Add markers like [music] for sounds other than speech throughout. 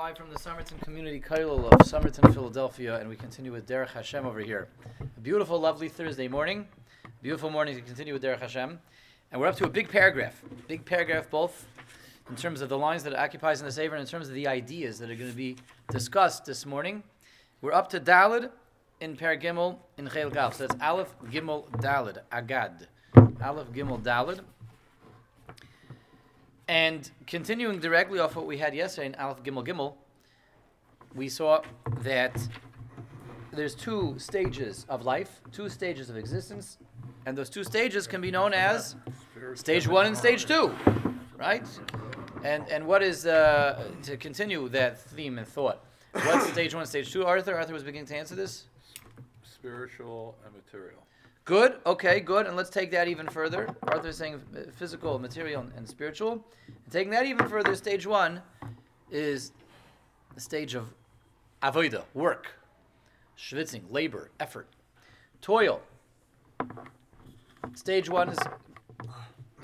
live from the Somerton Community Kollel of Somerton, Philadelphia, and we continue with Derech Hashem over here. A beautiful, lovely Thursday morning. Beautiful morning to continue with Derech Hashem. And we're up to a big paragraph. Big paragraph both in terms of the lines that it occupies in the Sefer and in terms of the ideas that are going to be discussed this morning. We're up to Dalid in Paragimel in Chel Gaf. So that's Aleph Gimel Dalid, Agad. Aleph Gimel Dalid. And continuing directly off what we had yesterday in Aleph Gimel Gimel, we saw that there's two stages of life, two stages of existence, and those two stages can be known as stage one and stage two, right? And and what is uh, to continue that theme and thought? What's stage one, stage two? Arthur, Arthur was beginning to answer this. Spiritual and material. Good. Okay. Good. And let's take that even further. Arthur is saying uh, physical, material, and spiritual. And taking that even further, stage one is the stage of avoida, work, schwitzing, labor, effort, toil. Stage one is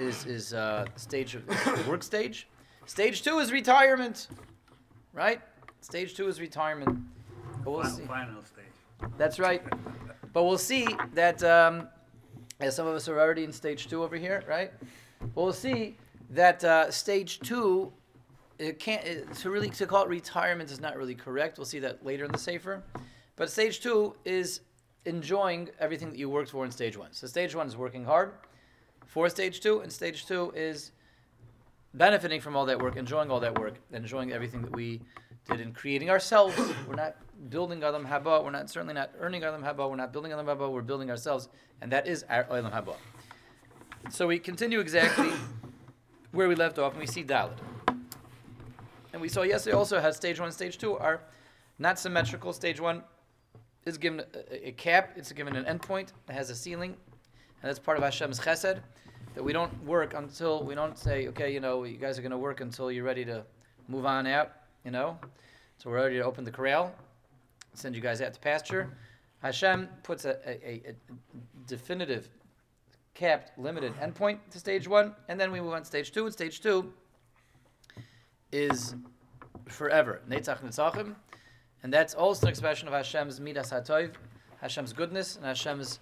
is is uh, stage of work stage. Stage two is retirement, right? Stage two is retirement. But we'll see. Final stage. That's right. But we'll see that, um, as some of us are already in stage two over here, right? We'll see that uh, stage two, it can't it, to really to call it retirement is not really correct. We'll see that later in the Sefer. But stage two is enjoying everything that you worked for in stage one. So stage one is working hard for stage two, and stage two is benefiting from all that work, enjoying all that work, enjoying everything that we did in creating ourselves. We're not building Olam Haba. We're not certainly not earning Olam Haba. We're not building Olam Haba. We're building ourselves, and that is our Olam Haba. So we continue exactly where we left off, and we see Dalit. And we saw yesterday also how stage one stage two are not symmetrical. Stage one is given a, a cap, it's given an endpoint, it has a ceiling, and that's part of Hashem's chesed. That we don't work until we don't say, okay, you know, you guys are going to work until you're ready to move on out, you know. So we're ready to open the corral, send you guys out to pasture. Hashem puts a, a, a definitive, capped, limited endpoint to stage one, and then we move on to stage two. And stage two is forever. Netzach Netzachim. And that's also an expression of Hashem's midas hatov, Hashem's goodness and Hashem's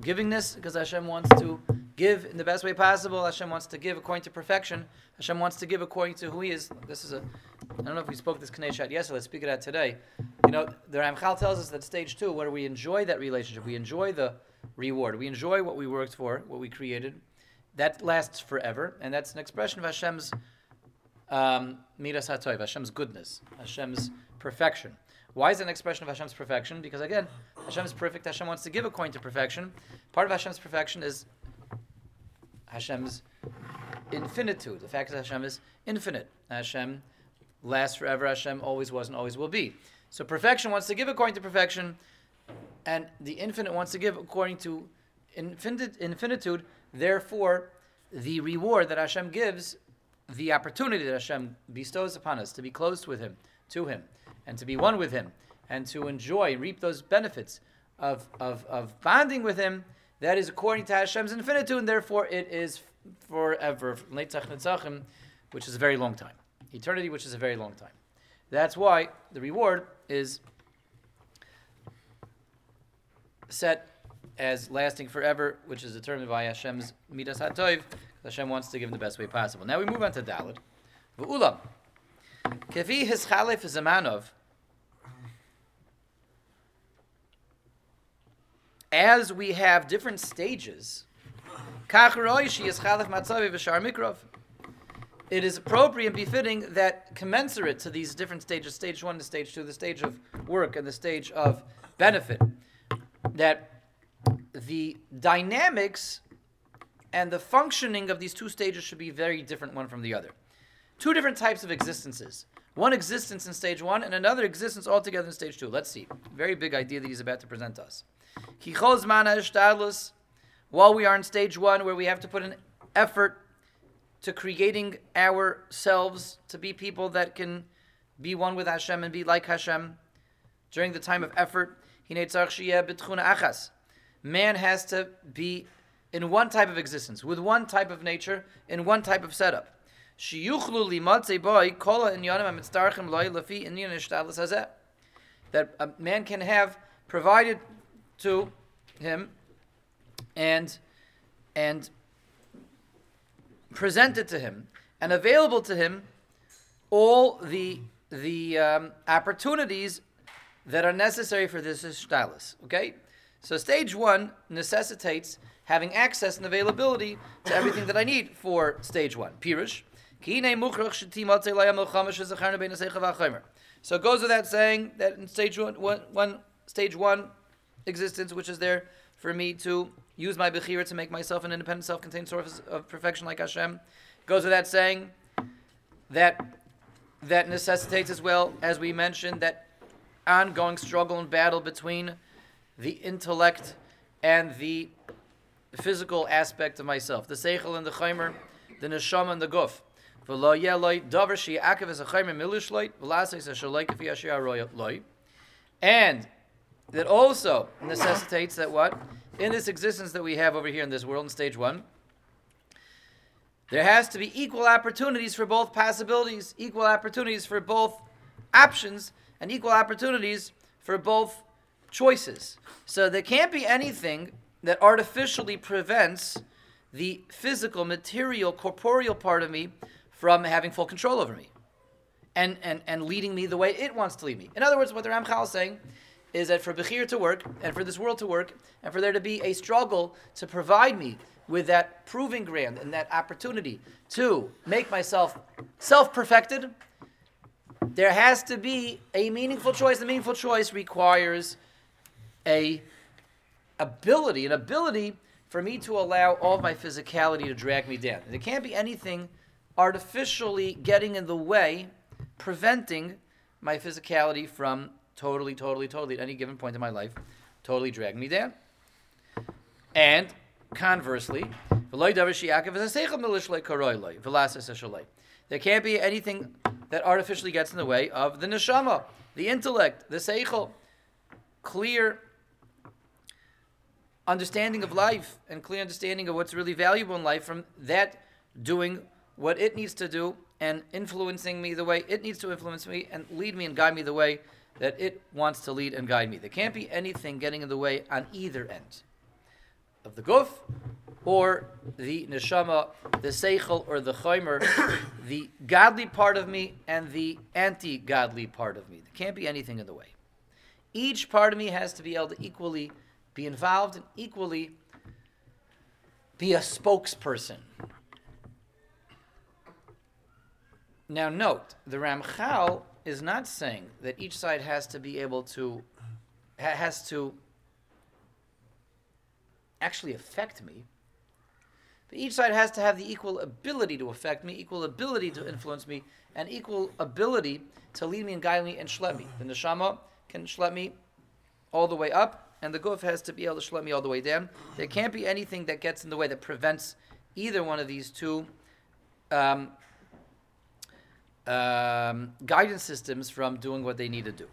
givingness, because Hashem wants to give in the best way possible. Hashem wants to give according to perfection. Hashem wants to give according to who He is. This is a, I don't know if we spoke this Kaneshat yesterday. Let's speak it out today. You know, the Ramchal tells us that stage two, where we enjoy that relationship, we enjoy the reward, we enjoy what we worked for, what we created. That lasts forever, and that's an expression of Hashem's um, midas hatov, Hashem's goodness, Hashem's perfection. Why is it an expression of Hashem's perfection? Because again, Hashem is perfect. Hashem wants to give a coin to perfection. Part of Hashem's perfection is Hashem's infinitude. The fact that Hashem is infinite. Hashem lasts forever. Hashem always was and always will be. So perfection wants to give according to perfection, and the infinite wants to give according to infinite, infinitude. Therefore, the reward that Hashem gives, the opportunity that Hashem bestows upon us to be close with Him, to Him, and to be one with Him, and to enjoy, reap those benefits of, of, of bonding with Him, that is according to Hashem's infinitude, and therefore it is forever, which is a very long time. Eternity, which is a very long time. That's why the reward is set as lasting forever, which is determined by Hashem's midas hatov. Hashem wants to give him the best way possible. Now we move on to Dalit. V'ulam. Kevi chalif zamanov. As we have different stages, it is appropriate and befitting that commensurate to these different stages, stage one to stage two, the stage of work and the stage of benefit, that the dynamics and the functioning of these two stages should be very different one from the other. Two different types of existences. One existence in stage one and another existence altogether in stage two. Let's see. Very big idea that he's about to present us. While we are in stage one, where we have to put an effort to creating ourselves to be people that can be one with Hashem and be like Hashem, during the time of effort, man has to be in one type of existence, with one type of nature, in one type of setup. That a man can have provided to him and and presented to him and available to him all the the um, opportunities that are necessary for this stylus. Okay, so stage one necessitates having access and availability to everything that I need for stage one. Pirush. So it goes without saying that in stage one, one, one stage one existence, which is there for me to use my bechira to make myself an independent, self-contained source of perfection like Hashem, goes without saying that that necessitates as well, as we mentioned, that ongoing struggle and battle between the intellect and the physical aspect of myself, the seichel and the chaimer, the neshama and the guf. And that also necessitates that what? In this existence that we have over here in this world in stage one, there has to be equal opportunities for both possibilities, equal opportunities for both options, and equal opportunities for both choices. So there can't be anything that artificially prevents the physical, material, corporeal part of me from having full control over me and, and, and leading me the way it wants to lead me. In other words, what the Ramchal is saying is that for Bechir to work and for this world to work and for there to be a struggle to provide me with that proving ground and that opportunity to make myself self perfected, there has to be a meaningful choice. The meaningful choice requires a ability, an ability for me to allow all of my physicality to drag me down. There can't be anything artificially getting in the way, preventing my physicality from totally, totally, totally, at any given point in my life, totally drag me down. And conversely, there can't be anything that artificially gets in the way of the neshama, the intellect, the seichel, clear understanding of life and clear understanding of what's really valuable in life from that doing what it needs to do and influencing me the way it needs to influence me and lead me and guide me the way that it wants to lead and guide me. There can't be anything getting in the way on either end of the guf or the neshama, the seichel or the chaimer, [coughs] the godly part of me and the anti-godly part of me. There can't be anything in the way. Each part of me has to be able to equally be involved and equally be a spokesperson. Now, note the Ramchal is not saying that each side has to be able to has to actually affect me. But each side has to have the equal ability to affect me, equal ability to influence me, and equal ability to lead me and guide me and schlep me. The neshama can schlep me all the way up, and the guf has to be able to schlep me all the way down. There can't be anything that gets in the way that prevents either one of these two um, um, guidance systems from doing what they need to do.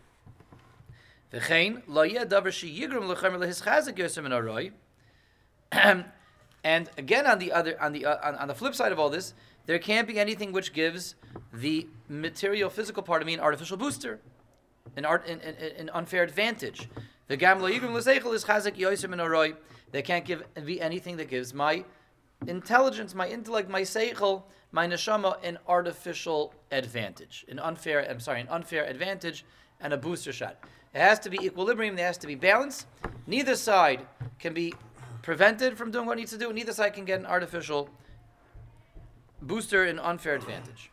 and again, on the other, on the uh, on, on, the flip side of all this, there can't be anything which gives the material, physical part of me an artificial booster, an art, an, an, an unfair advantage. The gam is chazak yosim They can't give be anything that gives my intelligence, my intellect, my seichel, my neshama an artificial advantage, an unfair. I'm sorry, an unfair advantage and a booster shot. It has to be equilibrium. There has to be balance. Neither side can be prevented from doing what it needs to do. Neither side can get an artificial booster and unfair advantage.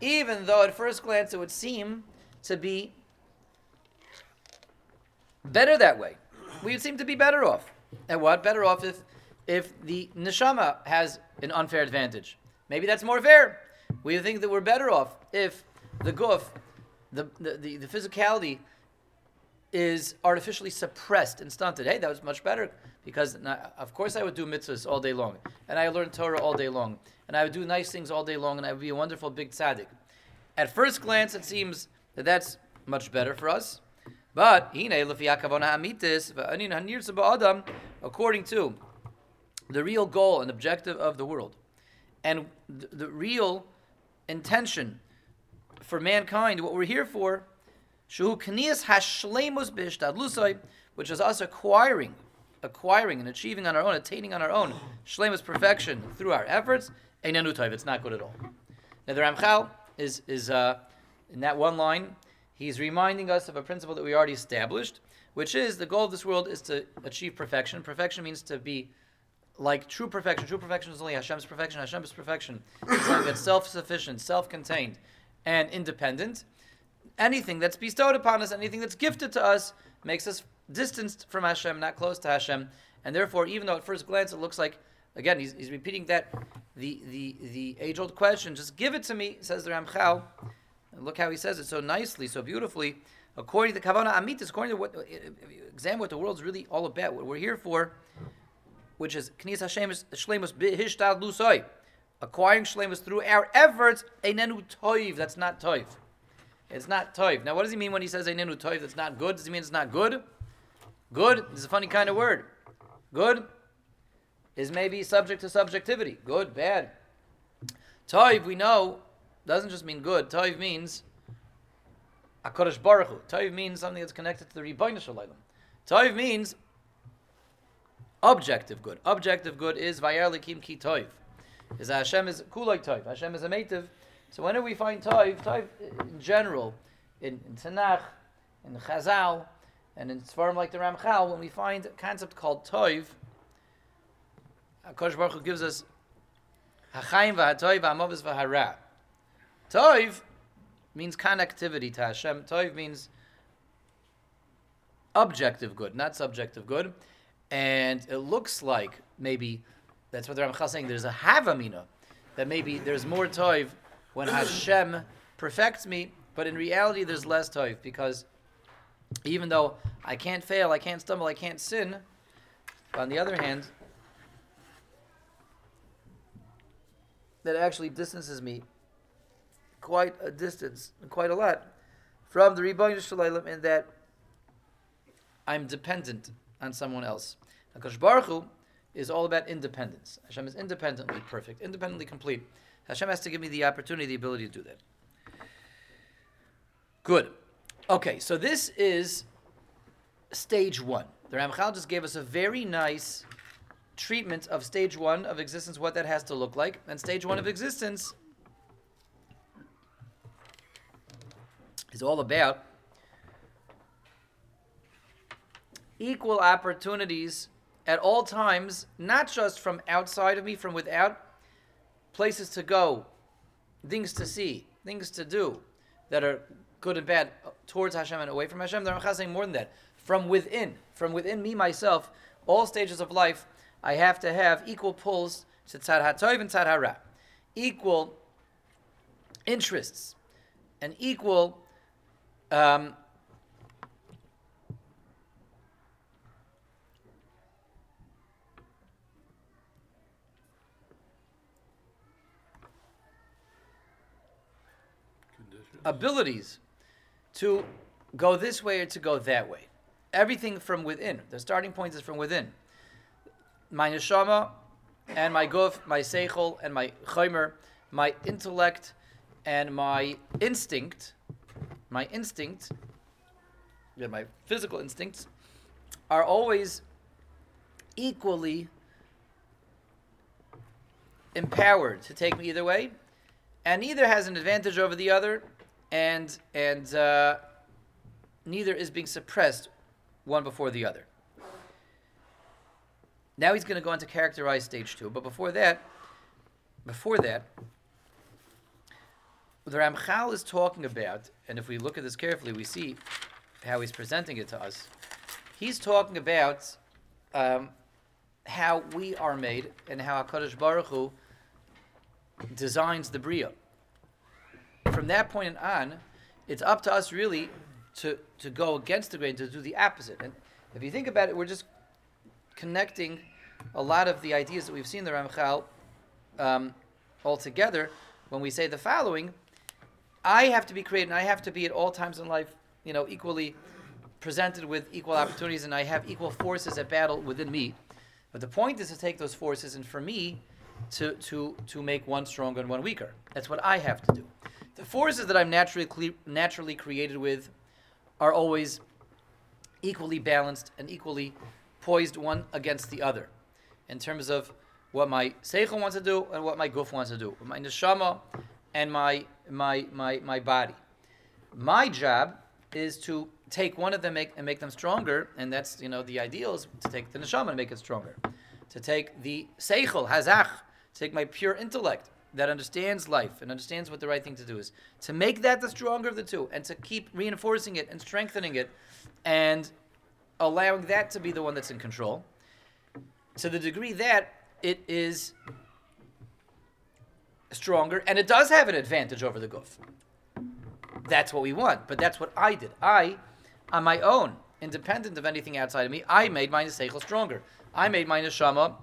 Even though at first glance it would seem to be better that way. We would seem to be better off. And what? Better off if if the neshama has an unfair advantage. Maybe that's more fair. We think that we're better off if the guf, the, the, the, the physicality is artificially suppressed and stunted. Hey, that was much better because, of course, I would do mitzvahs all day long, and I learn Torah all day long, and I would do nice things all day long, and I would be a wonderful big tzaddik. At first glance, it seems that that's much better for us, but according to the real goal and objective of the world. And th- the real intention for mankind, what we're here for, which is us acquiring, acquiring and achieving on our own, attaining on our own, Shlemus perfection through our efforts, it's not good at all. Now the Ramchal is, is uh, in that one line, he's reminding us of a principle that we already established, which is the goal of this world is to achieve perfection. Perfection means to be like true perfection. True perfection is only Hashem's perfection. Hashem's perfection is something that's self-sufficient, self-contained, and independent. Anything that's bestowed upon us, anything that's gifted to us, makes us distanced from Hashem, not close to Hashem. And therefore, even though at first glance it looks like, again, he's, he's repeating that the the the age-old question, just give it to me, says the Ramchal. Look how he says it so nicely, so beautifully. According to the Kavanah Amitis, according to what, uh, examine what the world's really all about, what we're here for, which is Knis Hashem Shlemus Hishtad Lusoi, acquiring Shlemus through our efforts, Einenu Toiv, that's not Toiv. It's not Toiv. Now, what does he mean when he says Einenu Toiv, that's not good? Does he mean it's not good? Good is a funny kind of word. Good is maybe subject to subjectivity. Good, bad. Toiv, we know, doesn't just mean good. Toiv means Akadosh Baruch Hu. Toiv means something that's connected to the Ribbono Shel Olam. Toiv means objective good. Objective good is Vayar Elokim Ki Toiv. Is Hashem is Kuloi Toiv. Hashem is a mative. So whenever we find Toiv, Toiv in general, in, in Tanakh, in Chazal, and in Svarim like the Ramchal, when we find a concept called Toiv, Akadosh Baruch Hu gives us Hachayim v'hatoiv v'amavis v'hara. Toiv means connectivity to Hashem. Toiv means objective good, not subjective good. And it looks like maybe that's what the Ramchal is saying. There's a havamina that maybe there's more toiv when [coughs] Hashem perfects me, but in reality there's less toiv because even though I can't fail, I can't stumble, I can't sin. On the other hand, that actually distances me quite a distance, quite a lot, from the Ribbono Shel Olam in that I'm dependent on someone else. Hakadosh Baruch Hu is all about independence. Hashem is independently perfect, independently complete. Hashem has to give me the opportunity, the ability to do that. Good. Okay, so this is stage one. The Ramchal just gave us a very nice treatment of stage one of existence, what that has to look like. And stage one of existence all about equal opportunities at all times, not just from outside of me, from without, places to go, things to see, things to do that are good and bad towards Hashem and away from Hashem. The Ramchal is saying more than that. From within, from within me, myself, all stages of life, I have to have equal pulls to tzad hatoiv and tzad hara, equal interests, and equal um, abilities to go this way or to go that way. Everything from within. The starting point is from within. My neshama and my guf, my seichel and my chaimer, my intellect and my instinct, my instinct, yeah, my physical instincts, are always equally empowered to take me either way, and neither has an advantage over the other, and and uh, neither is being suppressed one before the other. Now he's going to go on to characterize stage two, but before that, before that, the Ramchal is talking about, and if we look at this carefully, we see how he's presenting it to us. He's talking about um, how we are made and how Hakadosh Baruch Hu designs the bria. From that point on, it's up to us really to to go against the grain, to do the opposite. And if you think about it, we're just connecting a lot of the ideas that we've seen the Ramchal um, all together when we say the following. I have to be created, and I have to be at all times in life, you know, equally presented with equal opportunities, and I have equal forces at battle within me. But the point is to take those forces and for me to, to, to make one stronger and one weaker. That's what I have to do. The forces that I'm naturally, cle- naturally created with are always equally balanced and equally poised one against the other in terms of what my seichel wants to do and what my guf wants to do, my neshama and my, my, my, my body. My job is to take one of them make, and make them stronger, and that's you know the ideal is to take the neshama and make it stronger. To take the seichel hazach, take my pure intellect that understands life and understands what the right thing to do is, to make that the stronger of the two, and to keep reinforcing it and strengthening it, and allowing that to be the one that's in control. To the degree that it is stronger, and it does have an advantage over the guf. That's what we want, but that's what I did. I, on my own, independent of anything outside of me, I made my seichel stronger. I made my neshama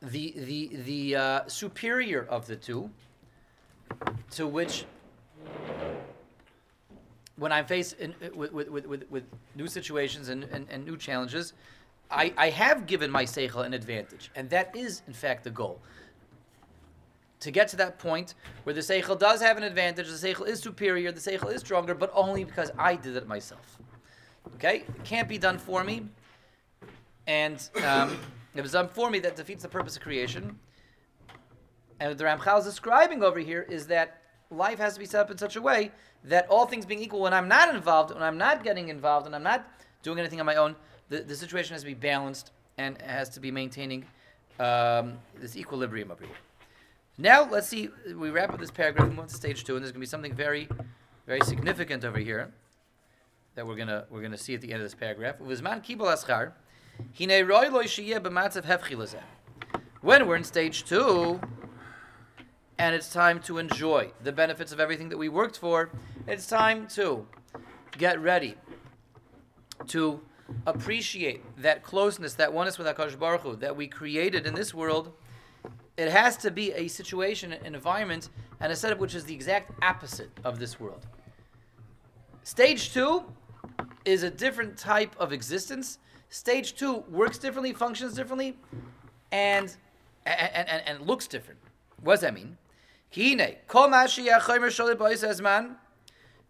the the the uh, superior of the two, to which when I'm faced in, with, with, with, with, new situations and, and, and new challenges, I, I have given my seichel an advantage, and that is in fact the goal to get to that point where the seichel does have an advantage, the seichel is superior, the seichel is stronger, but only because I did it myself. Okay, it can't be done for me, and um, [coughs] if it's done for me, that defeats the purpose of creation. And what the Ramchal is describing over here is that life has to be set up in such a way that all things being equal, when I'm not involved, when I'm not getting involved, and I'm not doing anything on my own, the, the situation has to be balanced and has to be maintaining um, this equilibrium over here. Now let's see. We wrap up this paragraph and move to stage two, and there's going to be something very, very significant over here that we're gonna we're gonna see at the end of this paragraph. When we're in stage two, and it's time to enjoy the benefits of everything that we worked for, it's time to get ready to appreciate that closeness, that oneness with Hakadosh Baruch Hu that we created in this world it has to be a situation, an environment, and a setup which is the exact opposite of this world. Stage two is a different type of existence. Stage two works differently, functions differently, and and, and, and looks different. What does that mean?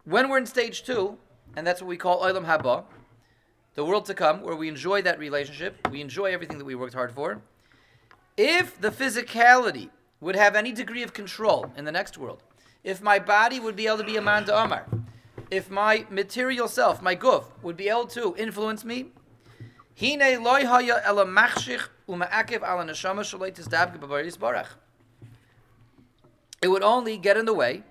When we're in stage two, and that's what we call Olam Haba, the world to come, where we enjoy that relationship, we enjoy everything that we worked hard for if the physicality would have any degree of control in the next world, if my body would be able to be a man to Omar, if my material self, my guf, would be able to influence me, it would only get in the way,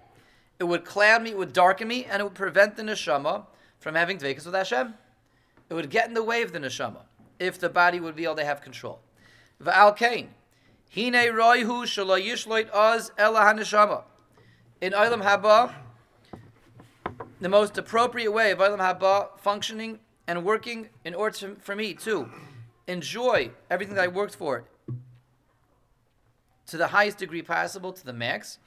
it would cloud me, it would darken me, and it would prevent the neshama from having dvekas with Hashem. It would get in the way of the neshama if the body would be able to have control. Va'al kain. Hine roihu shalo yishloit oz ela haneshama. In Olam Haba, the most appropriate way of Olam Haba functioning and working in order for me to enjoy everything that I worked for to the highest degree possible, to the max,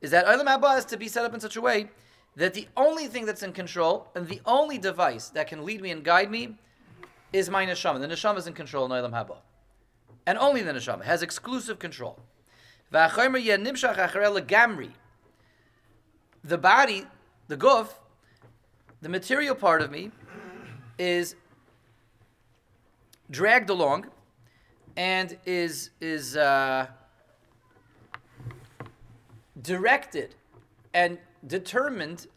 is that Olam Haba is to be set up in such a way that the only thing that's in control and the only device that can lead me and guide me is my neshama. The neshama is in control in Olam Haba and only the neshama has exclusive control. The body, the guf, the material part of me, is dragged along and is is uh, directed and determined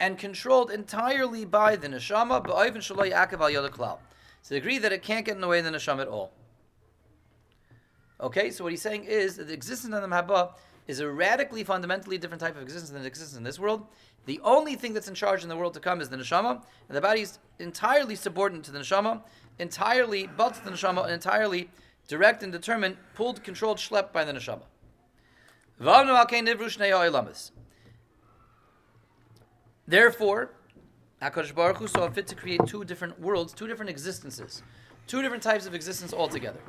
and controlled entirely by the neshama, the degree that it can't get in the way of the neshama at all. Okay, so what he's saying is that the existence of the Mahaba is a radically, fundamentally different type of existence than exists in this world. The only thing that's in charge in the world to come is the neshama, and the body is entirely subordinate to the neshama, entirely but to the neshama, and entirely direct and determined, pulled, controlled, schlepped by the neshama. Therefore, Hakadosh Baruch Hu saw fit to create two different worlds, two different existences, two different types of existence altogether.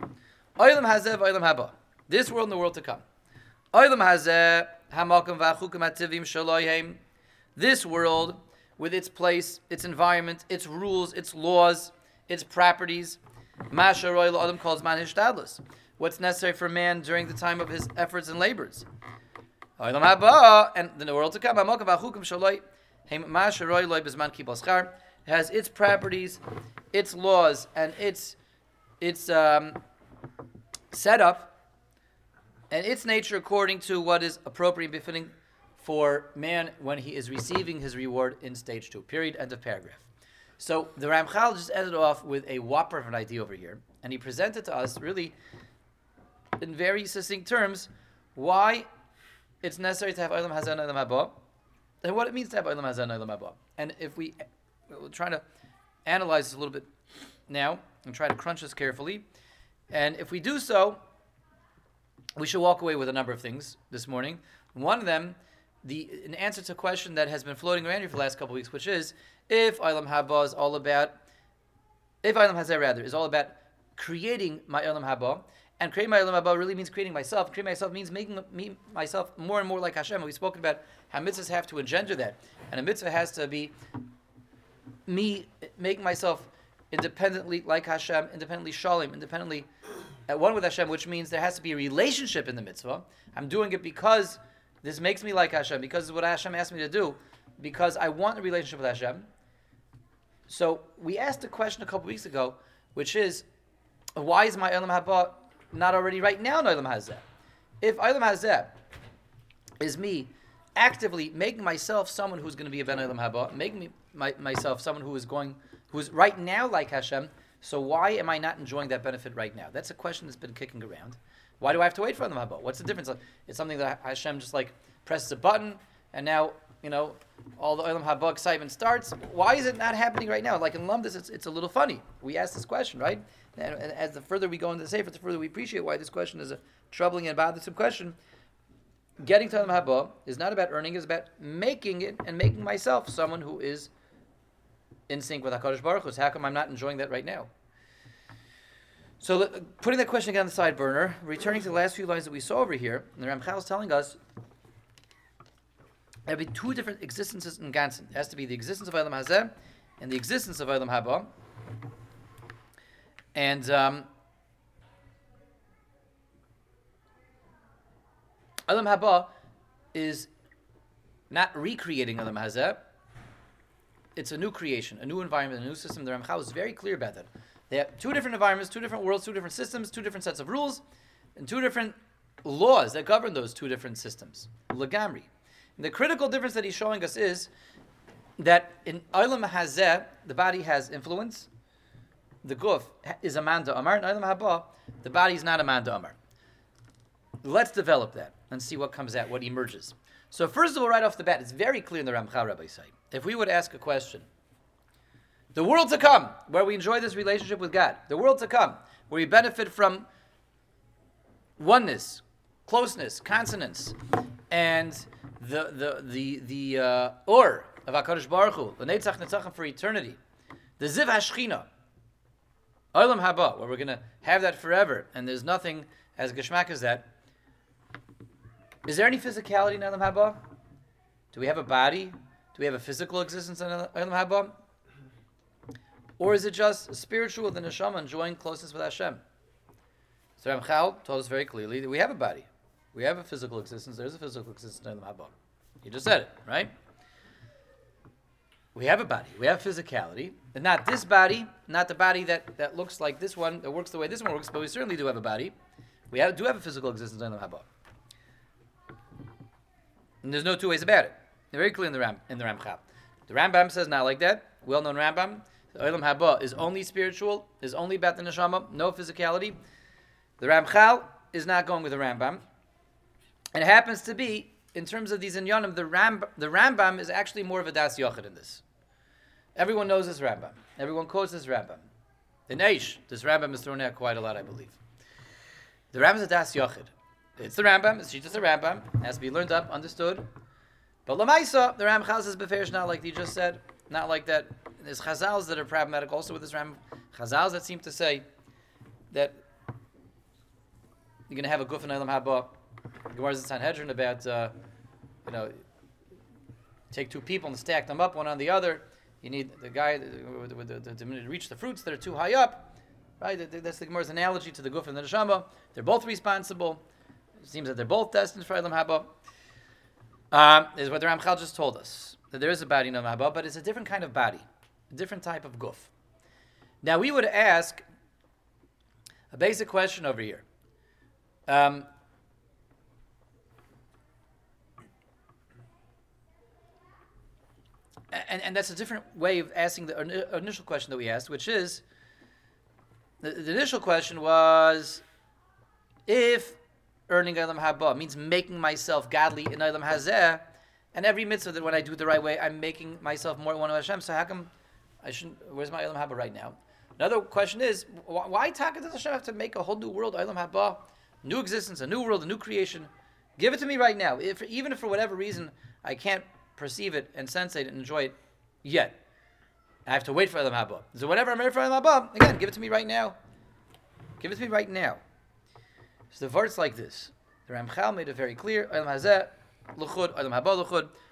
Oilam hazeh v'oilam haba. This world and the world to come. Oilam hazeh hamakom v'achukim ativim shaloyhem. This world, with its place, its environment, its rules, its laws, its properties, Masha Royal Adam calls man hishtadlus. What's necessary for man during the time of his efforts and labors? And the world to come. Has its properties, its laws, and its its um, setup, and its nature according to what is appropriate and befitting for man when he is receiving his reward in stage two. Period. End of paragraph. So the Ramchal just ended off with a whopper of an idea over here, and he presented to us really, in very succinct terms, why it's necessary to have Olam Hazan Olam Haba, and what it means to have Olam Hazan Olam Haba. And if we, we're trying to analyze this a little bit now and try to crunch this carefully, and if we do so, we should walk away with a number of things this morning. One of them, the an answer to a question that has been floating around here for the last couple of weeks, which is if Olam Haba is all about, if Olam Hazeh rather is all about creating my Olam Haba, and creating my Olam Haba really means creating myself. Creating myself means making me myself more and more like Hashem. We've spoken about how mitzvahs have to engender that, and a mitzvah has to be me making myself independently like Hashem, independently shalim, independently at one with Hashem, which means there has to be a relationship in the mitzvah. I'm doing it because this makes me like Hashem, because it's what Hashem asked me to do, because I want a relationship with Hashem. So we asked a question a couple weeks ago, which is, why is my Olam Haba not already right now in Olam Hazeh? If Olam Hazeh is me actively making myself someone who's going to be a Ben Olam Haba, making me, my, myself someone who is going, who's right now like Hashem, so why am I not enjoying that benefit right now? That's a question that's been kicking around. Why do I have to wait for Olam Haba? What's the difference? It's something that Hashem just like presses a button, and now you know, all the Olam Haba excitement starts. Why is it not happening right now? Like in Lumdis, it's, it's a little funny. We ask this question, right? And, and, as the further we go into the Sefer, the further we appreciate why this question is a troubling and bothersome question. Getting to Olam Haba is not about earning, it's about making it and making myself someone who is in sync with HaKadosh Baruch Hu. How come I'm not enjoying that right now? So, putting that question again on the side burner, returning to the last few lines that we saw over here, the Ramchal is telling us there be two different existences in Gansen. It has to be the existence of Olam Hazeh and the existence of Olam Haba. And um, Haba is not recreating Olam Hazeh. It's a new creation, a new environment, a new system. The Ramchal is very clear about that. They have two different environments, two different worlds, two different systems, two different sets of rules, and two different laws that govern those two different systems. Lagamri. The critical difference that he's showing us is that in Olam Hazeh, the body has influence. The guf is Amanda Amar. In Olam Haba, the body is not Amanda Amar. Let's develop that and see what comes out, what emerges. So first of all, right off the bat, it's very clear in the Ramchal Rabbi say, if we would ask a question, the world to come, where we enjoy this relationship with God, the world to come, where we benefit from oneness, closeness, consonance, and the the the the uh, or of Hakadosh Baruch Hu, the Netzach Netzachim for eternity, the Ziv Hashchina, Olam Haba, where we're going to have that forever, and there's nothing as Geshmak as that. Is there any physicality in Olam Haba? Do we have a body? Do we have a physical existence in Olam Haba? Or is it just spiritual, the neshama enjoying closeness with Hashem? So Ramchal told us very clearly that we have a body. We have a physical existence. There's a physical existence in the Haba. You just said it, right? We have a body. We have physicality. And not this body, not the body that, that looks like this one, that works the way this one works, but we certainly do have a body. We have, do have a physical existence in the Haba. And there's no two ways about it. They're very clear in the Ram in the Ramchal. The Rambam says not like that. Well-known Rambam. The Olam Haba is only spiritual, is only about the neshama, no physicality. The Ramchal is not going with the Rambam. And it happens to be, in terms of these inyanim, the, Ram, the Rambam is actually more of a das yochid in this. Everyone knows this Rambam. Everyone quotes this Rambam. In Aish, this Rambam is thrown out quite a lot, I believe. The Rambam is a das yochid. It's the Rambam. It's just the Rambam. It has to be learned up, understood. But Lamaisa, the Ramchal says Beferish not like you just said, not like that. There's Chazals that are problematic also with this Rambam. Chazals that seem to say that you're going to have a guf in Olam Haba Gemara's in Sanhedrin about, uh, you know, take two people and stack them up one on the other. You need the guy with the, the, the, to reach the fruits that are too high up. right? That's the Gemara's analogy to the guf and the neshama. They're both responsible. Seems that they're both destined for Olam Haba. Um, is what the Ramchal just told us that there is a body in Olam Haba, but it's a different kind of body, a different type of guf. Now we would ask a basic question over here. Um, and, and that's a different way of asking the initial question that we asked, which is the, the initial question was if earning Olam Haba means making myself godly in Olam Hazeh, and every mitzvah that when I do it the right way, I'm making myself more one of Hashem. So how come I shouldn't? Where's my Olam Haba right now? Another question is wh- why Taka does Hashem have to make a whole new world, Olam Haba, new existence, a new world, a new creation? Give it to me right now. If even if for whatever reason I can't perceive it and sense it and enjoy it yet, I have to wait for Olam Haba. So whenever I'm ready for Olam Haba, again, give it to me right now. Give it to me right now. So the verse like this. The Ramchal made it very clear.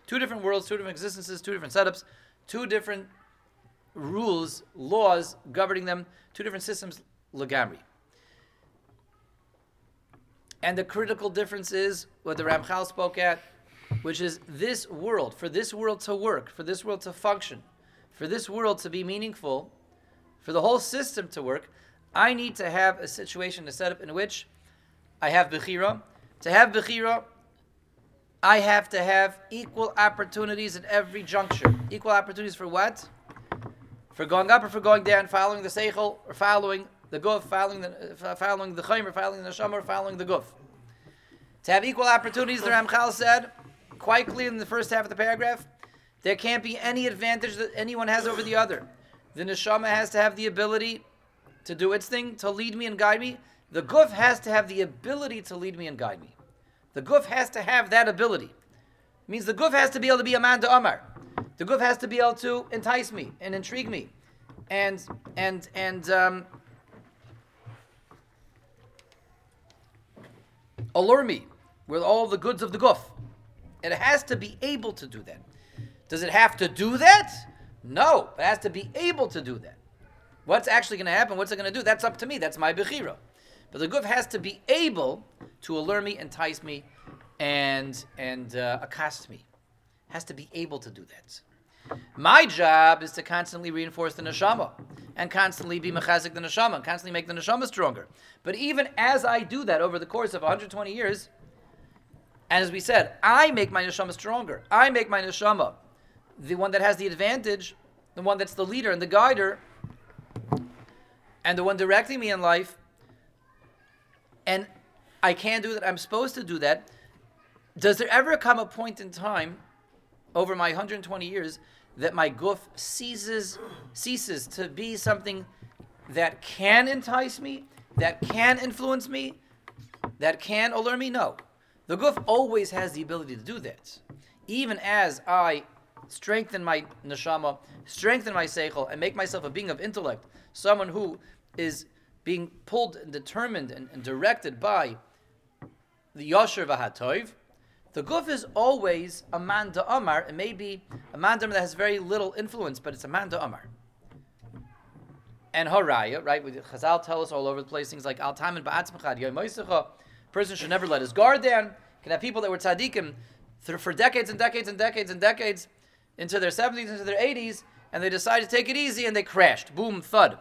Two different worlds, two different existences, two different setups, two different rules, laws governing them, two different systems, legamri. And the critical difference is what the Ramchal spoke at, which is this world, for this world to work, for this world to function, for this world to be meaningful, for the whole system to work, I need to have a situation, a setup in which I have Bechira. To have Bechira, I have to have equal opportunities at every juncture. Equal opportunities for what? For going up or for going down, following the Seichel or following the Guf, following the, uh, following the Chaim or following the Neshama or following the Guf. To have equal opportunities, the Ramchal said, quite clearly in the first half of the paragraph, there can't be any advantage that anyone has over the other. The Neshama has to have the ability to do its thing, to lead me and guide me. The guf has to have the ability to lead me and guide me. The guf has to have that ability. It means the guf has to be able to be a man to Amar. The guf has to be able to entice me and intrigue me, and and and um, allure me with all the goods of the guf. It has to be able to do that. Does it have to do that? No, it has to be able to do that. What's actually going to happen? What's it going to do? That's up to me. That's my bechira. But the guf has to be able to allure me, entice me, and and uh, accost me. Has to be able to do that. My job is to constantly reinforce the neshama and constantly be mechazik the neshama, and constantly make the neshama stronger. But even as I do that over the course of 120 years, and as we said, I make my neshama stronger. I make my neshama the one that has the advantage, the one that's the leader and the guider, and the one directing me in life. And I can't do that. I'm supposed to do that. Does there ever come a point in time over my 120 years that my guf ceases ceases to be something that can entice me, that can influence me, that can allure me? No. The guf always has the ability to do that. Even as I strengthen my neshama, strengthen my seichel, and make myself a being of intellect, someone who is being pulled and determined and, and directed by the Yasher Vahatov, the guf is always a man da Amar. It may be a man da'amar that has very little influence, but it's a man da Amar. And Haraya, right? Chazal tell us all over the place things like Al Tamin Ba'atzmachad Yoimoisecha. Person should never let his guard down. Can have people that were tzaddikim for decades and decades and decades and decades into their 70s, into their 80s, and they decide to take it easy and they crashed. Boom, thud.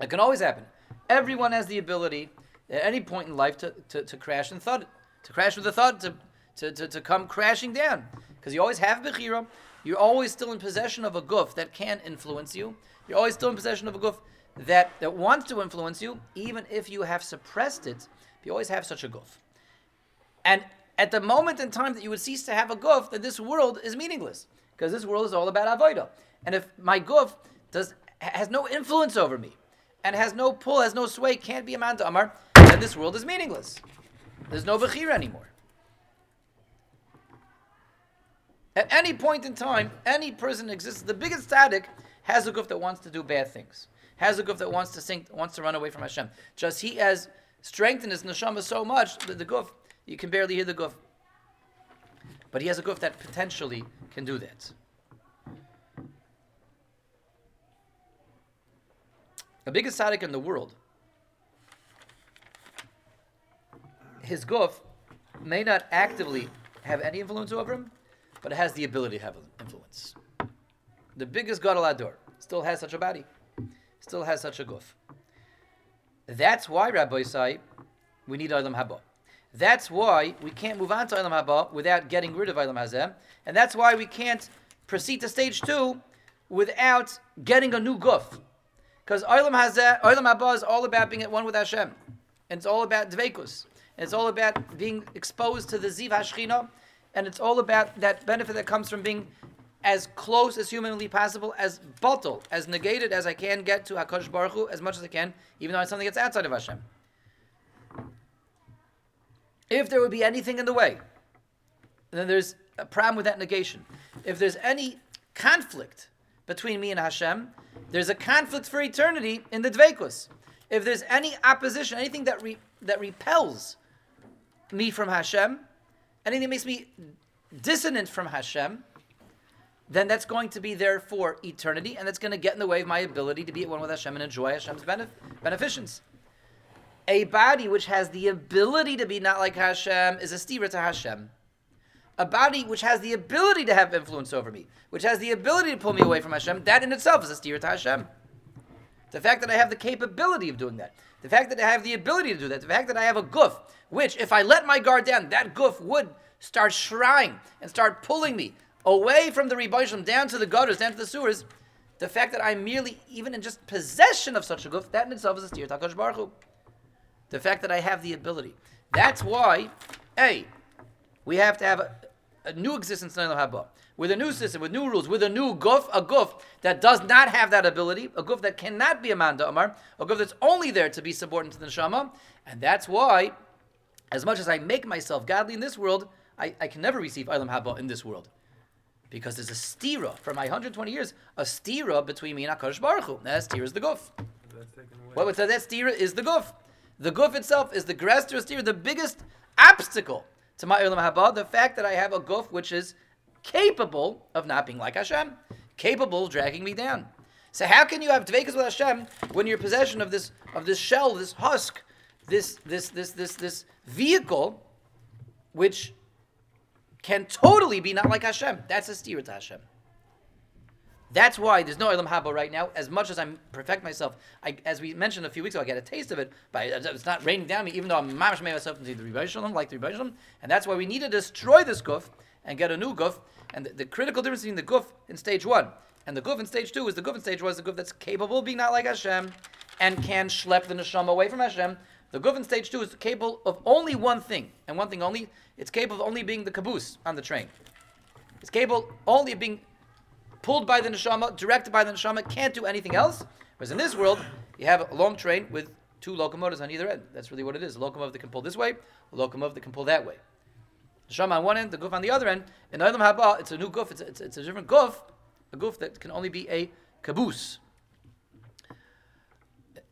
It can always happen. Everyone has the ability at any point in life to, to, to crash and thud, to crash with a thud, to, to, to, to come crashing down. Because you always have Bechira. You're always still in possession of a guf that can influence you. You're always still in possession of a guf that, that wants to influence you, even if you have suppressed it. You always have such a guf. And at the moment in time that you would cease to have a guf, then this world is meaningless. Because this world is all about avodah. And if my guf does has no influence over me, and has no pull, has no sway, can't be a man to Amar, then this world is meaningless. There's no Bechira anymore. At any point in time, any person exists. The biggest tzaddik has a guf that wants to do bad things. Has a guf that wants to sink, wants to run away from Hashem. Just he has strengthened his neshama so much that the guf, you can barely hear the guf. But he has a guf that potentially can do that. The biggest tzaddik in the world, his guf may not actively have any influence over him, but it has the ability to have influence. The biggest gadol ador still has such a body, still has such a guf. That's why Rabbi say we need Olam Haba. That's why we can't move on to Olam Haba without getting rid of Olam Hazeh, and that's why we can't proceed to stage two without getting a new guf. Because Olam Hazeh, Olam Haba is all about being at one with Hashem, and it's all about dveikus, and it's all about being exposed to the ziv hashchina, and it's all about that benefit that comes from being as close as humanly possible, as batel, as negated as I can get to Hakadosh Baruch Hu, as much as I can, even though it's something that's outside of Hashem. If there would be anything in the way, then there's a problem with that negation. If there's any conflict between me and Hashem, there's a conflict for eternity in the Dveikus. If there's any opposition, anything that re, that repels me from Hashem, anything that makes me dissonant from Hashem, then that's going to be there for eternity, and that's going to get in the way of my ability to be at one with Hashem and enjoy Hashem's benef- beneficence. A body which has the ability to be not like Hashem is a stira to Hashem. A body which has the ability to have influence over me, which has the ability to pull me away from Hashem, that in itself is a stira to Hashem. The fact that I have the capability of doing that, the fact that I have the ability to do that, the fact that I have a guf, which if I let my guard down, that guf would start shrine and start pulling me away from the Rebbeinu down to the gutters, down to the sewers, the fact that I'm merely even in just possession of such a guf, that in itself is a stira Hakadosh Baruch Hu. The fact that I have the ability. That's why, A, we have to have a, a new existence in the Haba. With a new system, with new rules, with a new guf, a guf that does not have that ability, a guf that cannot be a manda Amar, a guf that's only there to be subordinate to the neshama, and that's why, as much as I make myself godly in this world, I, I can never receive Olam Haba in this world because there's a stira for my 120 years, a stira between me and Hakadosh Baruch Hu. That stira is the guf. What would say that stira is the guf. The guf itself is the grester stira, the biggest obstacle to my Olam Haba. The fact that I have a guf which is capable of not being like Hashem, capable of dragging me down. So how can you have dveikus with Hashem when you're possession of this of this shell, this husk, this this this this this vehicle, which can totally be not like Hashem. That's a stira to Hashem. That's why there's no Olam Haba right now. As much as I perfect myself, I, as we mentioned a few weeks ago, I get a taste of it, but it's not raining down me, even though I'm mamash myself into the Ribbono Shel Olam, like the Ribbono Shel Olam. And that's why we need to destroy this guf and get a new guf. And the, the, critical difference between the guf in stage one and the guf in stage two is the guf in stage one is the guf that's capable of being not like Hashem and can schlep the neshama away from Hashem. The guf in stage two is capable of only one thing, and one thing only. It's capable of only being the caboose on the train. It's capable only of being pulled by the neshama, directed by the neshama, can't do anything else. Whereas in this world, you have a long train with two locomotives on either end. That's really what it is. A locomotive that can pull this way, a locomotive that can pull that way. Neshama on one end, the guf on the other end. In Olam Haba, it's a new guf. It's a, it's, it's a different guf, a guf that can only be a caboose.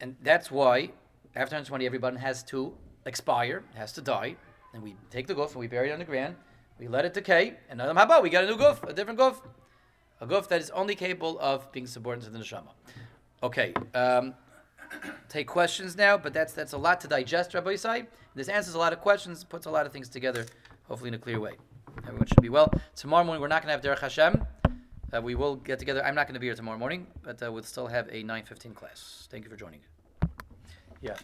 And that's why after 120, everybody has to expire, has to die, and we take the guf and we bury it on the ground. We let it decay, and Olam Haba, we got a new guf, a different guf a guf that is only capable of being subordinate to the neshama. Okay, um, take questions now, but that's that's a lot to digest, Rabbi Yisai. This answers a lot of questions, puts a lot of things together, hopefully in a clear way. Everyone should be well. Tomorrow morning we're not going to have Derech Hashem. Uh, we will get together. I'm not going to be here tomorrow morning, but uh, we'll still have a 9:15 class. Thank you for joining. Yeah.